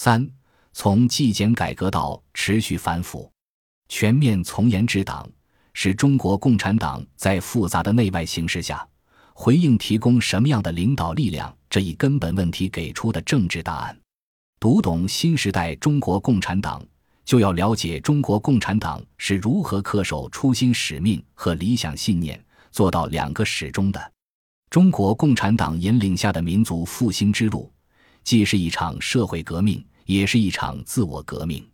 三，从纪检改革到持续反腐，全面从严治党，是中国共产党在复杂的内外形势下，回应提供什么样的领导力量这一根本问题给出的政治答案。读懂新时代中国共产党，就要了解中国共产党是如何恪守初心使命和理想信念，做到两个始终的。中国共产党引领下的民族复兴之路。既是一场社会革命，也是一场自我革命。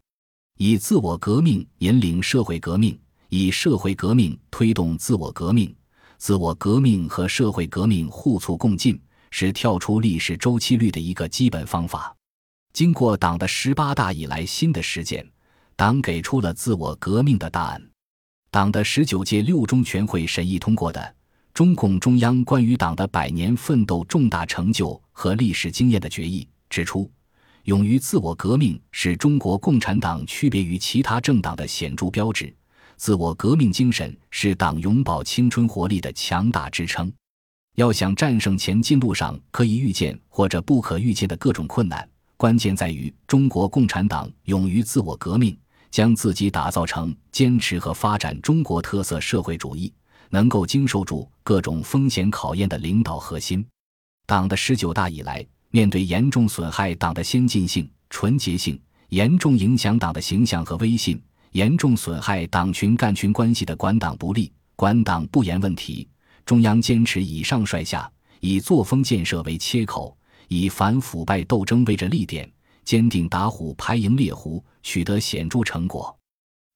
以自我革命引领社会革命，以社会革命推动自我革命，自我革命和社会革命互促共进，是跳出历史周期率的一个基本方法。经过党的十八大以来新的实践，党给出了自我革命的答案。党的十九届六中全会审议通过的。中共中央关于党的百年奋斗重大成就和历史经验的决议指出，勇于自我革命是中国共产党区别于其他政党的显著标志。自我革命精神是党永葆青春活力的强大支撑。要想战胜前进路上可以预见或者不可预见的各种困难，关键在于中国共产党勇于自我革命，将自己打造成坚持和发展中国特色社会主义。能够经受住各种风险考验的领导核心，党的十九大以来，面对严重损害党的先进性、纯洁性，严重影响党的形象和威信，严重损害党群干群关系的管党不力、管党不严问题，中央坚持以上率下，以作风建设为切口，以反腐败斗争为着力点，坚定打虎排蝇猎狐，取得显著成果。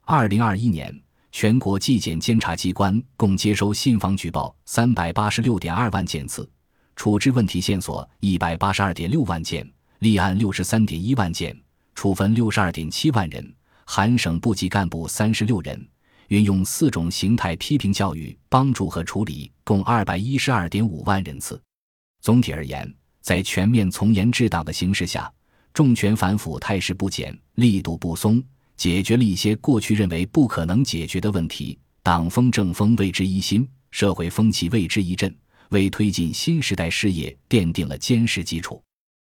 二零二一年。全国纪检监察机关共接收信访举报三百八十六点二万件次，处置问题线索一百八十二点六万件，立案六十三点一万件，处分六十二点七万人，含省部级干部三十六人，运用四种形态批评教育帮助和处理共二百一十二点五万人次。总体而言，在全面从严治党的形势下，重拳反腐态势不减，力度不松。解决了一些过去认为不可能解决的问题，党风政风为之一新，社会风气为之一振，为推进新时代事业奠定了坚实基础。